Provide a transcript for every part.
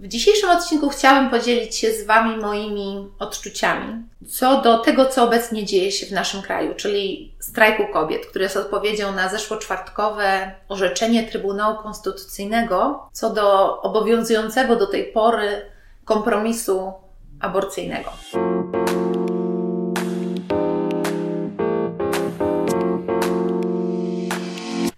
W dzisiejszym odcinku chciałabym podzielić się z Wami moimi odczuciami co do tego, co obecnie dzieje się w naszym kraju, czyli strajku kobiet, który jest odpowiedzią na zeszłoczwartkowe orzeczenie Trybunału Konstytucyjnego co do obowiązującego do tej pory kompromisu aborcyjnego.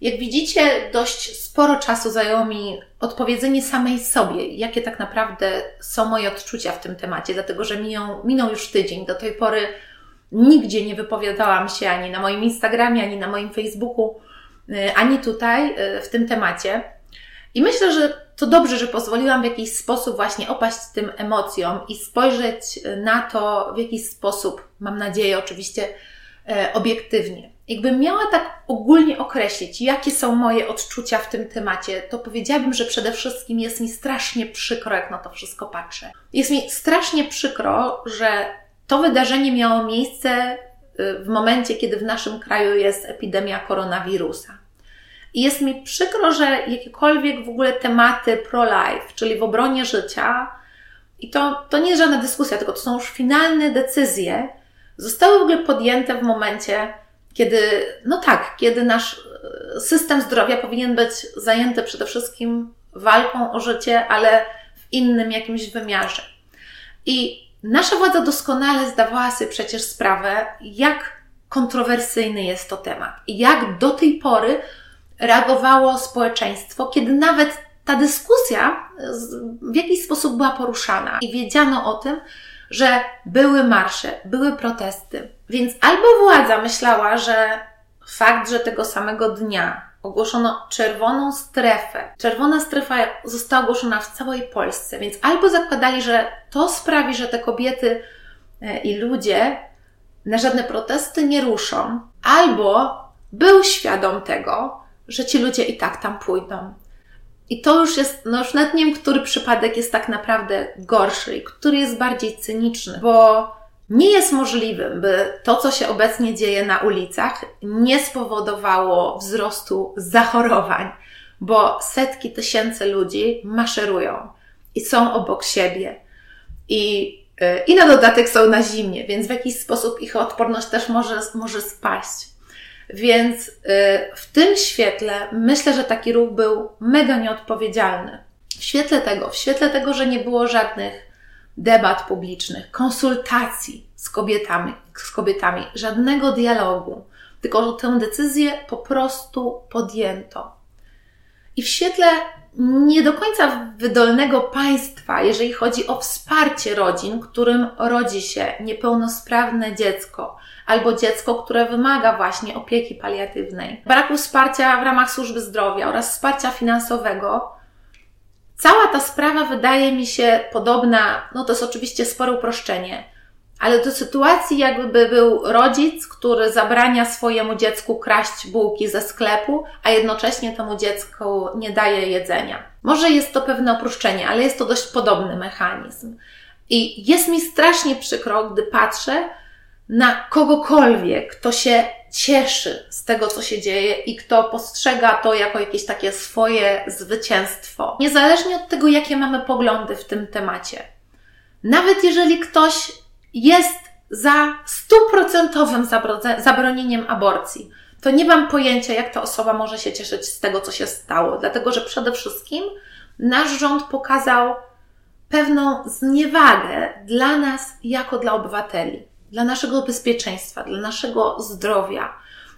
Jak widzicie, dość sporo czasu zajęło mi odpowiedzenie samej sobie, jakie tak naprawdę są moje odczucia w tym temacie, dlatego że minął, minął już tydzień. Do tej pory nigdzie nie wypowiadałam się ani na moim Instagramie, ani na moim Facebooku, y, ani tutaj y, w tym temacie. I myślę, że to dobrze, że pozwoliłam w jakiś sposób właśnie opaść tym emocjom i spojrzeć na to w jakiś sposób, mam nadzieję, oczywiście obiektywnie. Jakbym miała tak ogólnie określić, jakie są moje odczucia w tym temacie, to powiedziałabym, że przede wszystkim jest mi strasznie przykro, jak na to wszystko patrzę. Jest mi strasznie przykro, że to wydarzenie miało miejsce y, w momencie, kiedy w naszym kraju jest epidemia koronawirusa. I jest mi przykro, że jakiekolwiek w ogóle tematy pro-life, czyli w obronie życia, i to, to nie jest żadna dyskusja, tylko to są już finalne decyzje, zostały w ogóle podjęte w momencie, kiedy, no tak, kiedy nasz e, system zdrowia powinien być zajęty przede wszystkim walką o życie, ale w innym jakimś wymiarze. I nasza władza doskonale zdawała sobie przecież sprawę, jak kontrowersyjny jest to temat i jak do tej pory reagowało społeczeństwo, kiedy nawet ta dyskusja w jakiś sposób była poruszana i wiedziano o tym, że były marsze, były protesty. Więc albo władza myślała, że fakt, że tego samego dnia ogłoszono czerwoną strefę, czerwona strefa została ogłoszona w całej Polsce, więc albo zakładali, że to sprawi, że te kobiety e, i ludzie na żadne protesty nie ruszą, albo był świadom tego, że ci ludzie i tak tam pójdą. I to już jest, no już nie wiem, który przypadek jest tak naprawdę gorszy i który jest bardziej cyniczny, bo nie jest możliwym, by to, co się obecnie dzieje na ulicach, nie spowodowało wzrostu zachorowań, bo setki tysięcy ludzi maszerują i są obok siebie. I, y, i na dodatek są na zimnie, więc w jakiś sposób ich odporność też może, może spaść. Więc y, w tym świetle myślę, że taki ruch był mega nieodpowiedzialny. W świetle tego, w świetle tego, że nie było żadnych debat publicznych, konsultacji z kobietami, z kobietami, żadnego dialogu, tylko że tę decyzję po prostu podjęto. I w świetle nie do końca wydolnego państwa, jeżeli chodzi o wsparcie rodzin, którym rodzi się niepełnosprawne dziecko, albo dziecko, które wymaga właśnie opieki paliatywnej, braku wsparcia w ramach służby zdrowia oraz wsparcia finansowego, cała ta sprawa wydaje mi się podobna, no to jest oczywiście spore uproszczenie, ale do sytuacji, jakby był rodzic, który zabrania swojemu dziecku kraść bułki ze sklepu, a jednocześnie temu dziecku nie daje jedzenia. Może jest to pewne uproszczenie, ale jest to dość podobny mechanizm. I jest mi strasznie przykro, gdy patrzę, na kogokolwiek, kto się cieszy z tego, co się dzieje i kto postrzega to jako jakieś takie swoje zwycięstwo. Niezależnie od tego, jakie mamy poglądy w tym temacie. Nawet jeżeli ktoś jest za stuprocentowym zabronieniem aborcji, to nie mam pojęcia, jak ta osoba może się cieszyć z tego, co się stało, dlatego że przede wszystkim nasz rząd pokazał pewną zniewagę dla nas jako dla obywateli dla naszego bezpieczeństwa, dla naszego zdrowia.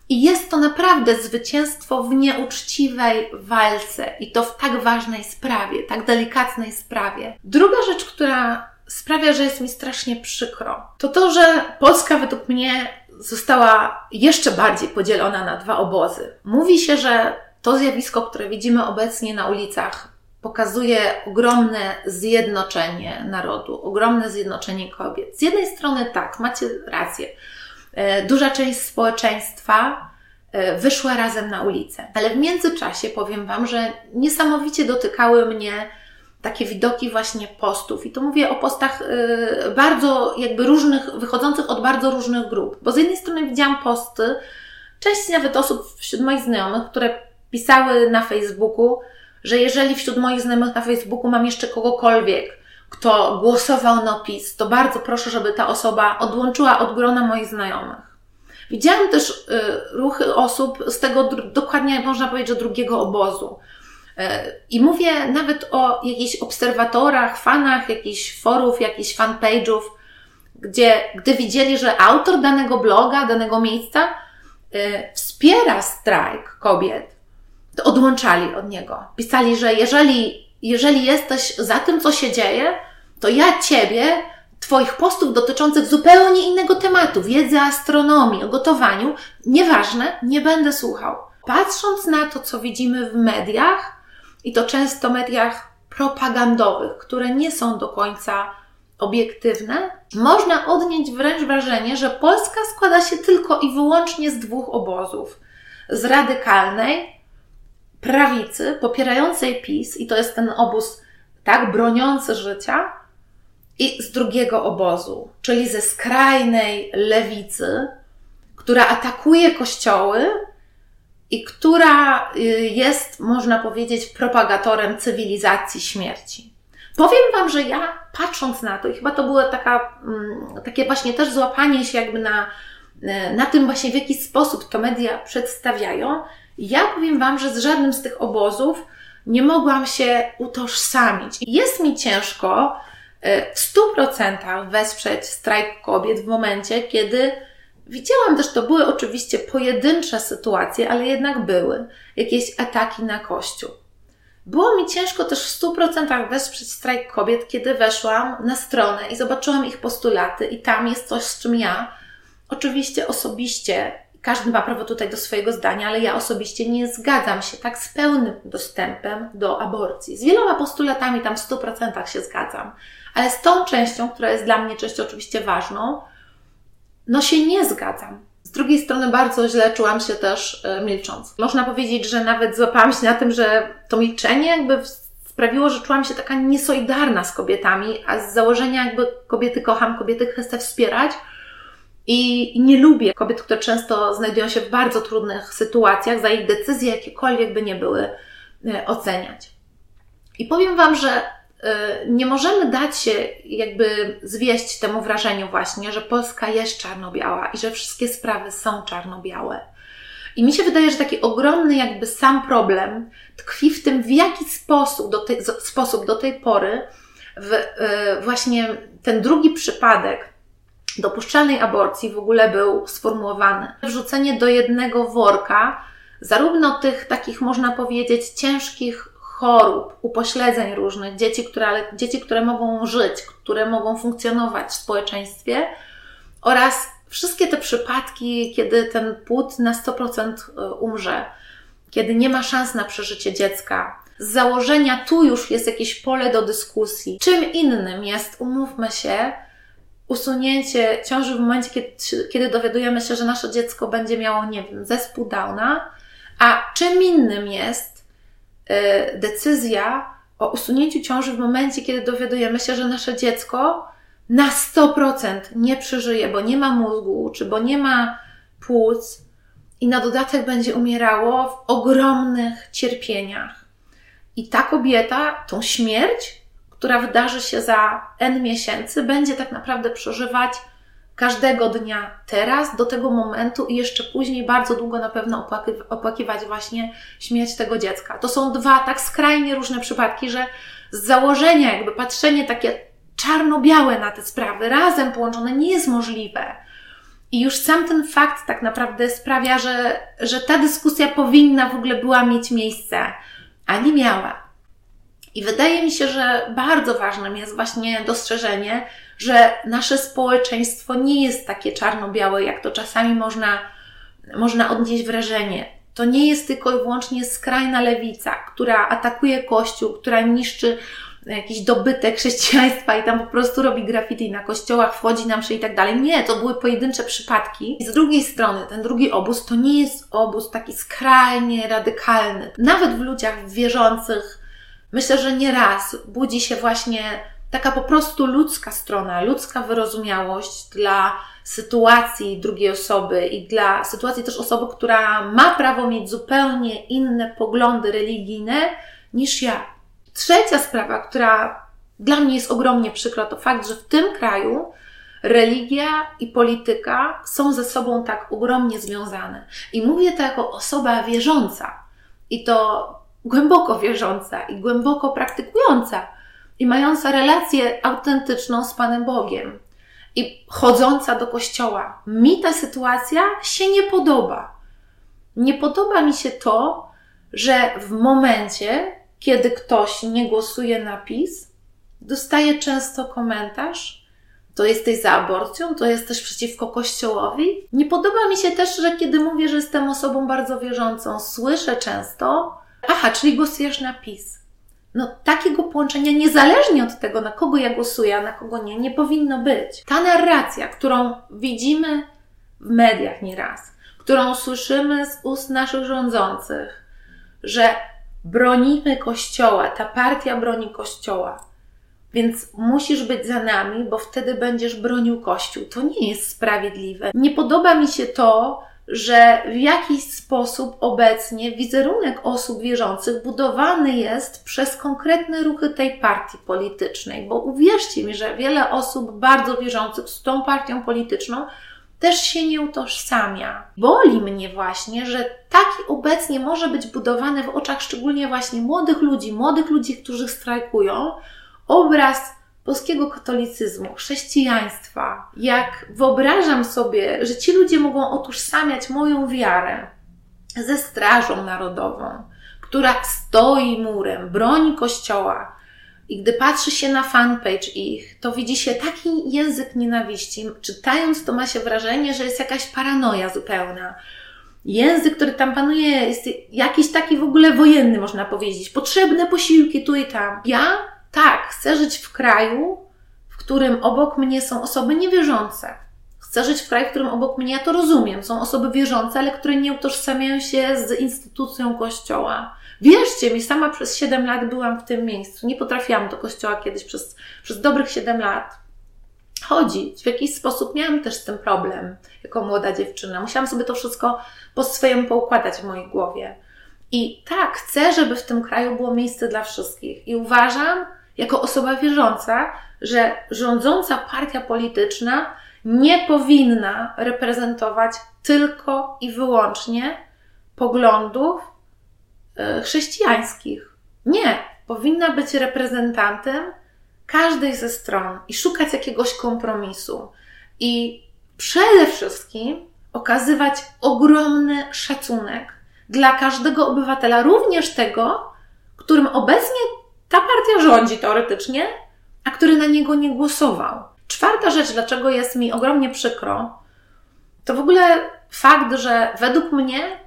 I jest to naprawdę zwycięstwo w nieuczciwej walce i to w tak ważnej sprawie, tak delikatnej sprawie. Druga rzecz, która sprawia, że jest mi strasznie przykro, to to, że Polska według mnie została jeszcze bardziej podzielona na dwa obozy. Mówi się, że to zjawisko, które widzimy obecnie na ulicach pokazuje ogromne zjednoczenie narodu, ogromne zjednoczenie kobiet. Z jednej strony tak, macie rację. E, duża część społeczeństwa e, wyszła razem na ulicę, ale w międzyczasie powiem Wam, że niesamowicie dotykały mnie takie widoki właśnie postów. I tu mówię o postach e, bardzo jakby różnych, wychodzących od bardzo różnych grup. Bo z jednej strony widziałam posty, część nawet osób wśród moich znajomych, które pisały na Facebooku, że jeżeli wśród moich znajomych na Facebooku mam jeszcze kogokolwiek, kto głosował na PiS, to bardzo proszę, żeby ta osoba odłączyła od grona moich znajomych. Widziałam też y, ruchy osób z tego dokładnie, można powiedzieć, drugiego obozu. Y, I mówię nawet o jakichś obserwatorach, fanach jakichś forów, jakichś fanpage'ów, gdzie gdy widzieli, że autor danego bloga, danego miejsca y, wspiera strajk kobiet, to odłączali od niego. Pisali, że jeżeli, jeżeli jesteś za tym, co się dzieje, to ja Ciebie, Twoich postów dotyczących zupełnie innego tematu, wiedzy astronomii, o gotowaniu, nieważne, nie będę słuchał. Patrząc na to, co widzimy w mediach, i to często mediach propagandowych, które nie są do końca obiektywne, można odnieść wręcz wrażenie, że Polska składa się tylko i wyłącznie z dwóch obozów. Z radykalnej, prawicy, popierającej PiS, i to jest ten obóz tak broniący życia, i z drugiego obozu, czyli ze skrajnej lewicy, która atakuje kościoły i która y, jest, można powiedzieć, propagatorem cywilizacji śmierci. Powiem Wam, że ja patrząc na to, i chyba to było taka, mm, takie właśnie też złapanie się jakby na, y, na tym właśnie, w jaki sposób to media przedstawiają, ja powiem Wam, że z żadnym z tych obozów nie mogłam się utożsamić. Jest mi ciężko e, w 100% wesprzeć strajk kobiet w momencie, kiedy widziałam też, to były oczywiście pojedyncze sytuacje, ale jednak były jakieś ataki na Kościół. Było mi ciężko też w 100% wesprzeć strajk kobiet, kiedy weszłam na stronę i zobaczyłam ich postulaty, i tam jest coś, z czym ja oczywiście osobiście każdy ma prawo tutaj do swojego zdania, ale ja osobiście nie zgadzam się tak z pełnym dostępem do aborcji. Z wieloma postulatami tam w 100% się zgadzam, ale z tą częścią, która jest dla mnie częścią oczywiście ważną, no się nie zgadzam. Z drugiej strony bardzo źle czułam się też e, milcząc. Można powiedzieć, że nawet złapałam się na tym, że to milczenie jakby sprawiło, że czułam się taka niesolidarna z kobietami, a z założenia jakby kobiety kocham, kobiety chcę wspierać, i nie lubię kobiet, które często znajdują się w bardzo trudnych sytuacjach, za ich decyzje, jakiekolwiek by nie były, e, oceniać. I powiem Wam, że nie możemy dać się jakby zwieść temu wrażeniu właśnie, że Polska jest czarno-biała i że wszystkie sprawy są czarno-białe. I mi się wydaje, że taki ogromny jakby sam problem tkwi w tym, w jaki sposób do tej, sposób do tej pory w, e, właśnie ten drugi przypadek dopuszczalnej aborcji w ogóle był sformułowany. Wrzucenie do jednego worka zarówno tych takich, można powiedzieć, ciężkich chorób, upośledzeń różnych, dzieci które, dzieci, które mogą żyć, które mogą funkcjonować w społeczeństwie oraz wszystkie te przypadki, kiedy ten płód na 100% e, umrze, kiedy nie ma szans na przeżycie dziecka. Z założenia tu już jest jakieś pole do dyskusji. Czym innym jest, umówmy się, usunięcie ciąży w momencie, kiedy, kiedy dowiadujemy się, że nasze dziecko będzie miało, nie wiem, zespół Downa, a czym innym jest y, decyzja o usunięciu ciąży w momencie, kiedy dowiadujemy się, że nasze dziecko na 100% nie przeżyje, bo nie ma mózgu, czy bo nie ma płuc i na dodatek będzie umierało w ogromnych cierpieniach. I ta kobieta tą śmierć która wydarzy się za N miesięcy, będzie tak naprawdę przeżywać każdego dnia teraz, do tego momentu i jeszcze później bardzo długo na pewno opłakiwać właśnie śmierć tego dziecka. To są dwa tak skrajnie różne przypadki, że z założenia jakby patrzenie takie czarno-białe na te sprawy, razem połączone, nie jest możliwe. I już sam ten fakt tak naprawdę sprawia, że, że ta dyskusja powinna w ogóle była mieć miejsce, a nie miała. I wydaje mi się, że bardzo ważnym jest właśnie dostrzeżenie, że nasze społeczeństwo nie jest takie czarno-białe, jak to czasami można, można odnieść wrażenie. To nie jest tylko i wyłącznie skrajna lewica, która atakuje Kościół, która niszczy jakiś dobytek chrześcijaństwa i tam po prostu robi graffiti na kościołach, wchodzi na mszy i tak dalej. Nie, to były pojedyncze przypadki. I z drugiej strony, ten drugi obóz to nie jest obóz taki skrajnie radykalny. Nawet w ludziach wierzących, myślę, że nieraz budzi się właśnie taka po prostu ludzka strona, ludzka wyrozumiałość dla sytuacji drugiej osoby i dla sytuacji też osoby, która ma prawo mieć zupełnie inne poglądy religijne niż ja. Trzecia sprawa, która dla mnie jest ogromnie przykra, to fakt, że w tym kraju religia i polityka są ze sobą tak ogromnie związane. I mówię to jako osoba wierząca. I to głęboko wierząca i głęboko praktykująca i mająca relację autentyczną z Panem Bogiem i chodząca do kościoła. Mi ta sytuacja się nie podoba. Nie podoba mi się to, że w momencie, kiedy ktoś nie głosuje na PiS, dostaje często komentarz, to jesteś za aborcją, to jesteś przeciwko Kościołowi. Nie podoba mi się też, że kiedy mówię, że jestem osobą bardzo wierzącą, słyszę często, aha, czyli głosujesz na PiS. No, takiego połączenia, niezależnie od tego, na kogo ja głosuję, a na kogo nie, nie powinno być. Ta narracja, którą widzimy w mediach nieraz, którą słyszymy z ust naszych rządzących, że bronimy Kościoła, ta partia broni Kościoła, więc musisz być za nami, bo wtedy będziesz bronił Kościół. To nie jest sprawiedliwe. Nie podoba mi się to, że w jakiś sposób obecnie wizerunek osób wierzących budowany jest przez konkretne ruchy tej partii politycznej, bo uwierzcie mi, że wiele osób bardzo wierzących z tą partią polityczną też się nie utożsamia. Boli mnie właśnie, że taki obecnie może być budowany w oczach szczególnie właśnie młodych ludzi, młodych ludzi, którzy strajkują, obraz polskiego katolicyzmu, chrześcijaństwa, jak wyobrażam sobie, że ci ludzie mogą utożsamiać moją wiarę ze Strażą Narodową, która stoi murem, broni Kościoła, i gdy patrzy się na fanpage ich, to widzi się taki język nienawiści. Czytając to ma się wrażenie, że jest jakaś paranoja zupełna. Język, który tam panuje, jest jakiś taki w ogóle wojenny, można powiedzieć. Potrzebne posiłki tu i tam. Ja tak, chcę żyć w kraju, w którym obok mnie są osoby niewierzące. Chcę żyć w kraju, w którym obok mnie, ja to rozumiem, są osoby wierzące, ale które nie utożsamiają się z instytucją kościoła. Wierzcie mi, sama przez 7 lat byłam w tym miejscu. Nie potrafiłam do kościoła kiedyś przez, przez dobrych 7 lat chodzić. W jakiś sposób miałam też z tym problem jako młoda dziewczyna. Musiałam sobie to wszystko po swojemu poukładać w mojej głowie. I tak, chcę, żeby w tym kraju było miejsce dla wszystkich. I uważam, jako osoba wierząca, że rządząca partia polityczna nie powinna reprezentować tylko i wyłącznie poglądów e, chrześcijańskich. Nie, powinna być reprezentantem każdej ze stron i szukać jakiegoś kompromisu. I przede wszystkim okazywać ogromny szacunek dla każdego obywatela, również tego, którym obecnie ta partia rządzi teoretycznie, a który na niego nie głosował. Czwarta rzecz, dlaczego jest mi ogromnie przykro, to w ogóle fakt, że według mnie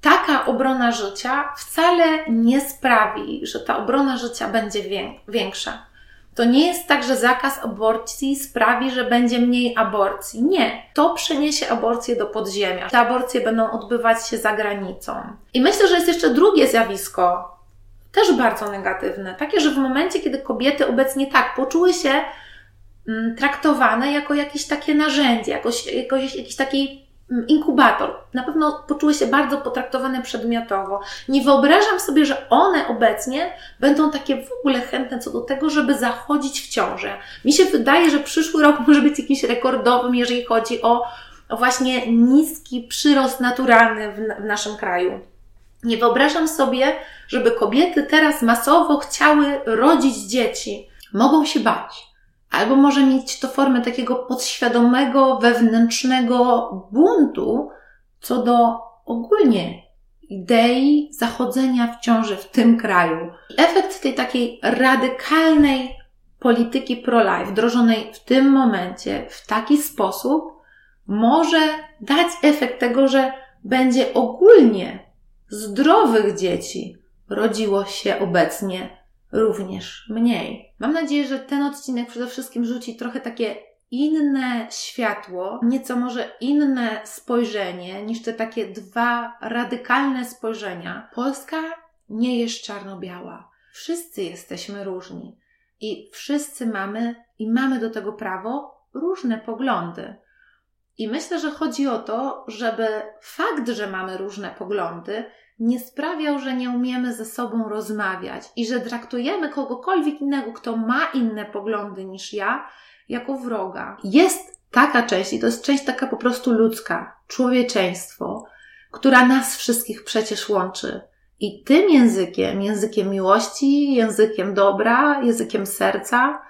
taka obrona życia wcale nie sprawi, że ta obrona życia będzie większa. To nie jest tak, że zakaz aborcji sprawi, że będzie mniej aborcji. Nie. To przeniesie aborcję do podziemia. Te aborcje będą odbywać się za granicą. I myślę, że jest jeszcze drugie zjawisko, też bardzo negatywne. Takie, że w momencie, kiedy kobiety obecnie tak poczuły się mm, traktowane jako jakieś takie narzędzie, jakoś, jakoś, jakiś taki mm, inkubator. Na pewno poczuły się bardzo potraktowane przedmiotowo. Nie wyobrażam sobie, że one obecnie będą takie w ogóle chętne co do tego, żeby zachodzić w ciążę. Mi się wydaje, że przyszły rok może być jakimś rekordowym, jeżeli chodzi o, właśnie niski przyrost naturalny w, w naszym kraju. Nie wyobrażam sobie, żeby kobiety teraz masowo chciały rodzić dzieci. Mogą się bać. Albo może mieć to formę takiego podświadomego, wewnętrznego buntu co do ogólnie idei zachodzenia w ciąży w tym kraju. Efekt tej takiej radykalnej polityki pro-life, wdrożonej w tym momencie w taki sposób, może dać efekt tego, że będzie ogólnie zdrowych dzieci rodziło się obecnie również mniej. Mam nadzieję, że ten odcinek przede wszystkim rzuci trochę takie inne światło, nieco może inne spojrzenie niż te takie dwa radykalne spojrzenia. Polska nie jest czarno-biała. Wszyscy jesteśmy różni i wszyscy mamy i mamy do tego prawo różne poglądy. I myślę, że chodzi o to, żeby fakt, że mamy różne poglądy, nie sprawiał, że nie umiemy ze sobą rozmawiać i że traktujemy kogokolwiek innego, kto ma inne poglądy niż ja, jako wroga. Jest taka część, i to jest część taka po prostu ludzka, człowieczeństwo, która nas wszystkich przecież łączy. I tym językiem, językiem miłości, językiem dobra, językiem serca,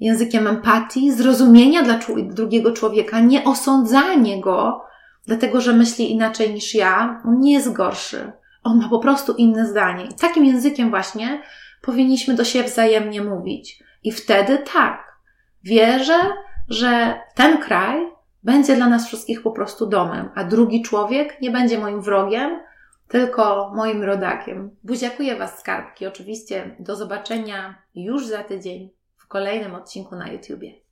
językiem empatii, zrozumienia dla drugiego człowieka, nie osądzanie go, dlatego że myśli inaczej niż ja, on nie jest gorszy. On ma po prostu inne zdanie. I takim językiem właśnie powinniśmy do siebie wzajemnie mówić. I wtedy tak, wierzę, że ten kraj będzie dla nas wszystkich po prostu domem, a drugi człowiek nie będzie moim wrogiem, tylko moim rodakiem. Buziakuję Was, skarbki. Oczywiście do zobaczenia już za tydzień w kolejnym odcinku na YouTubie.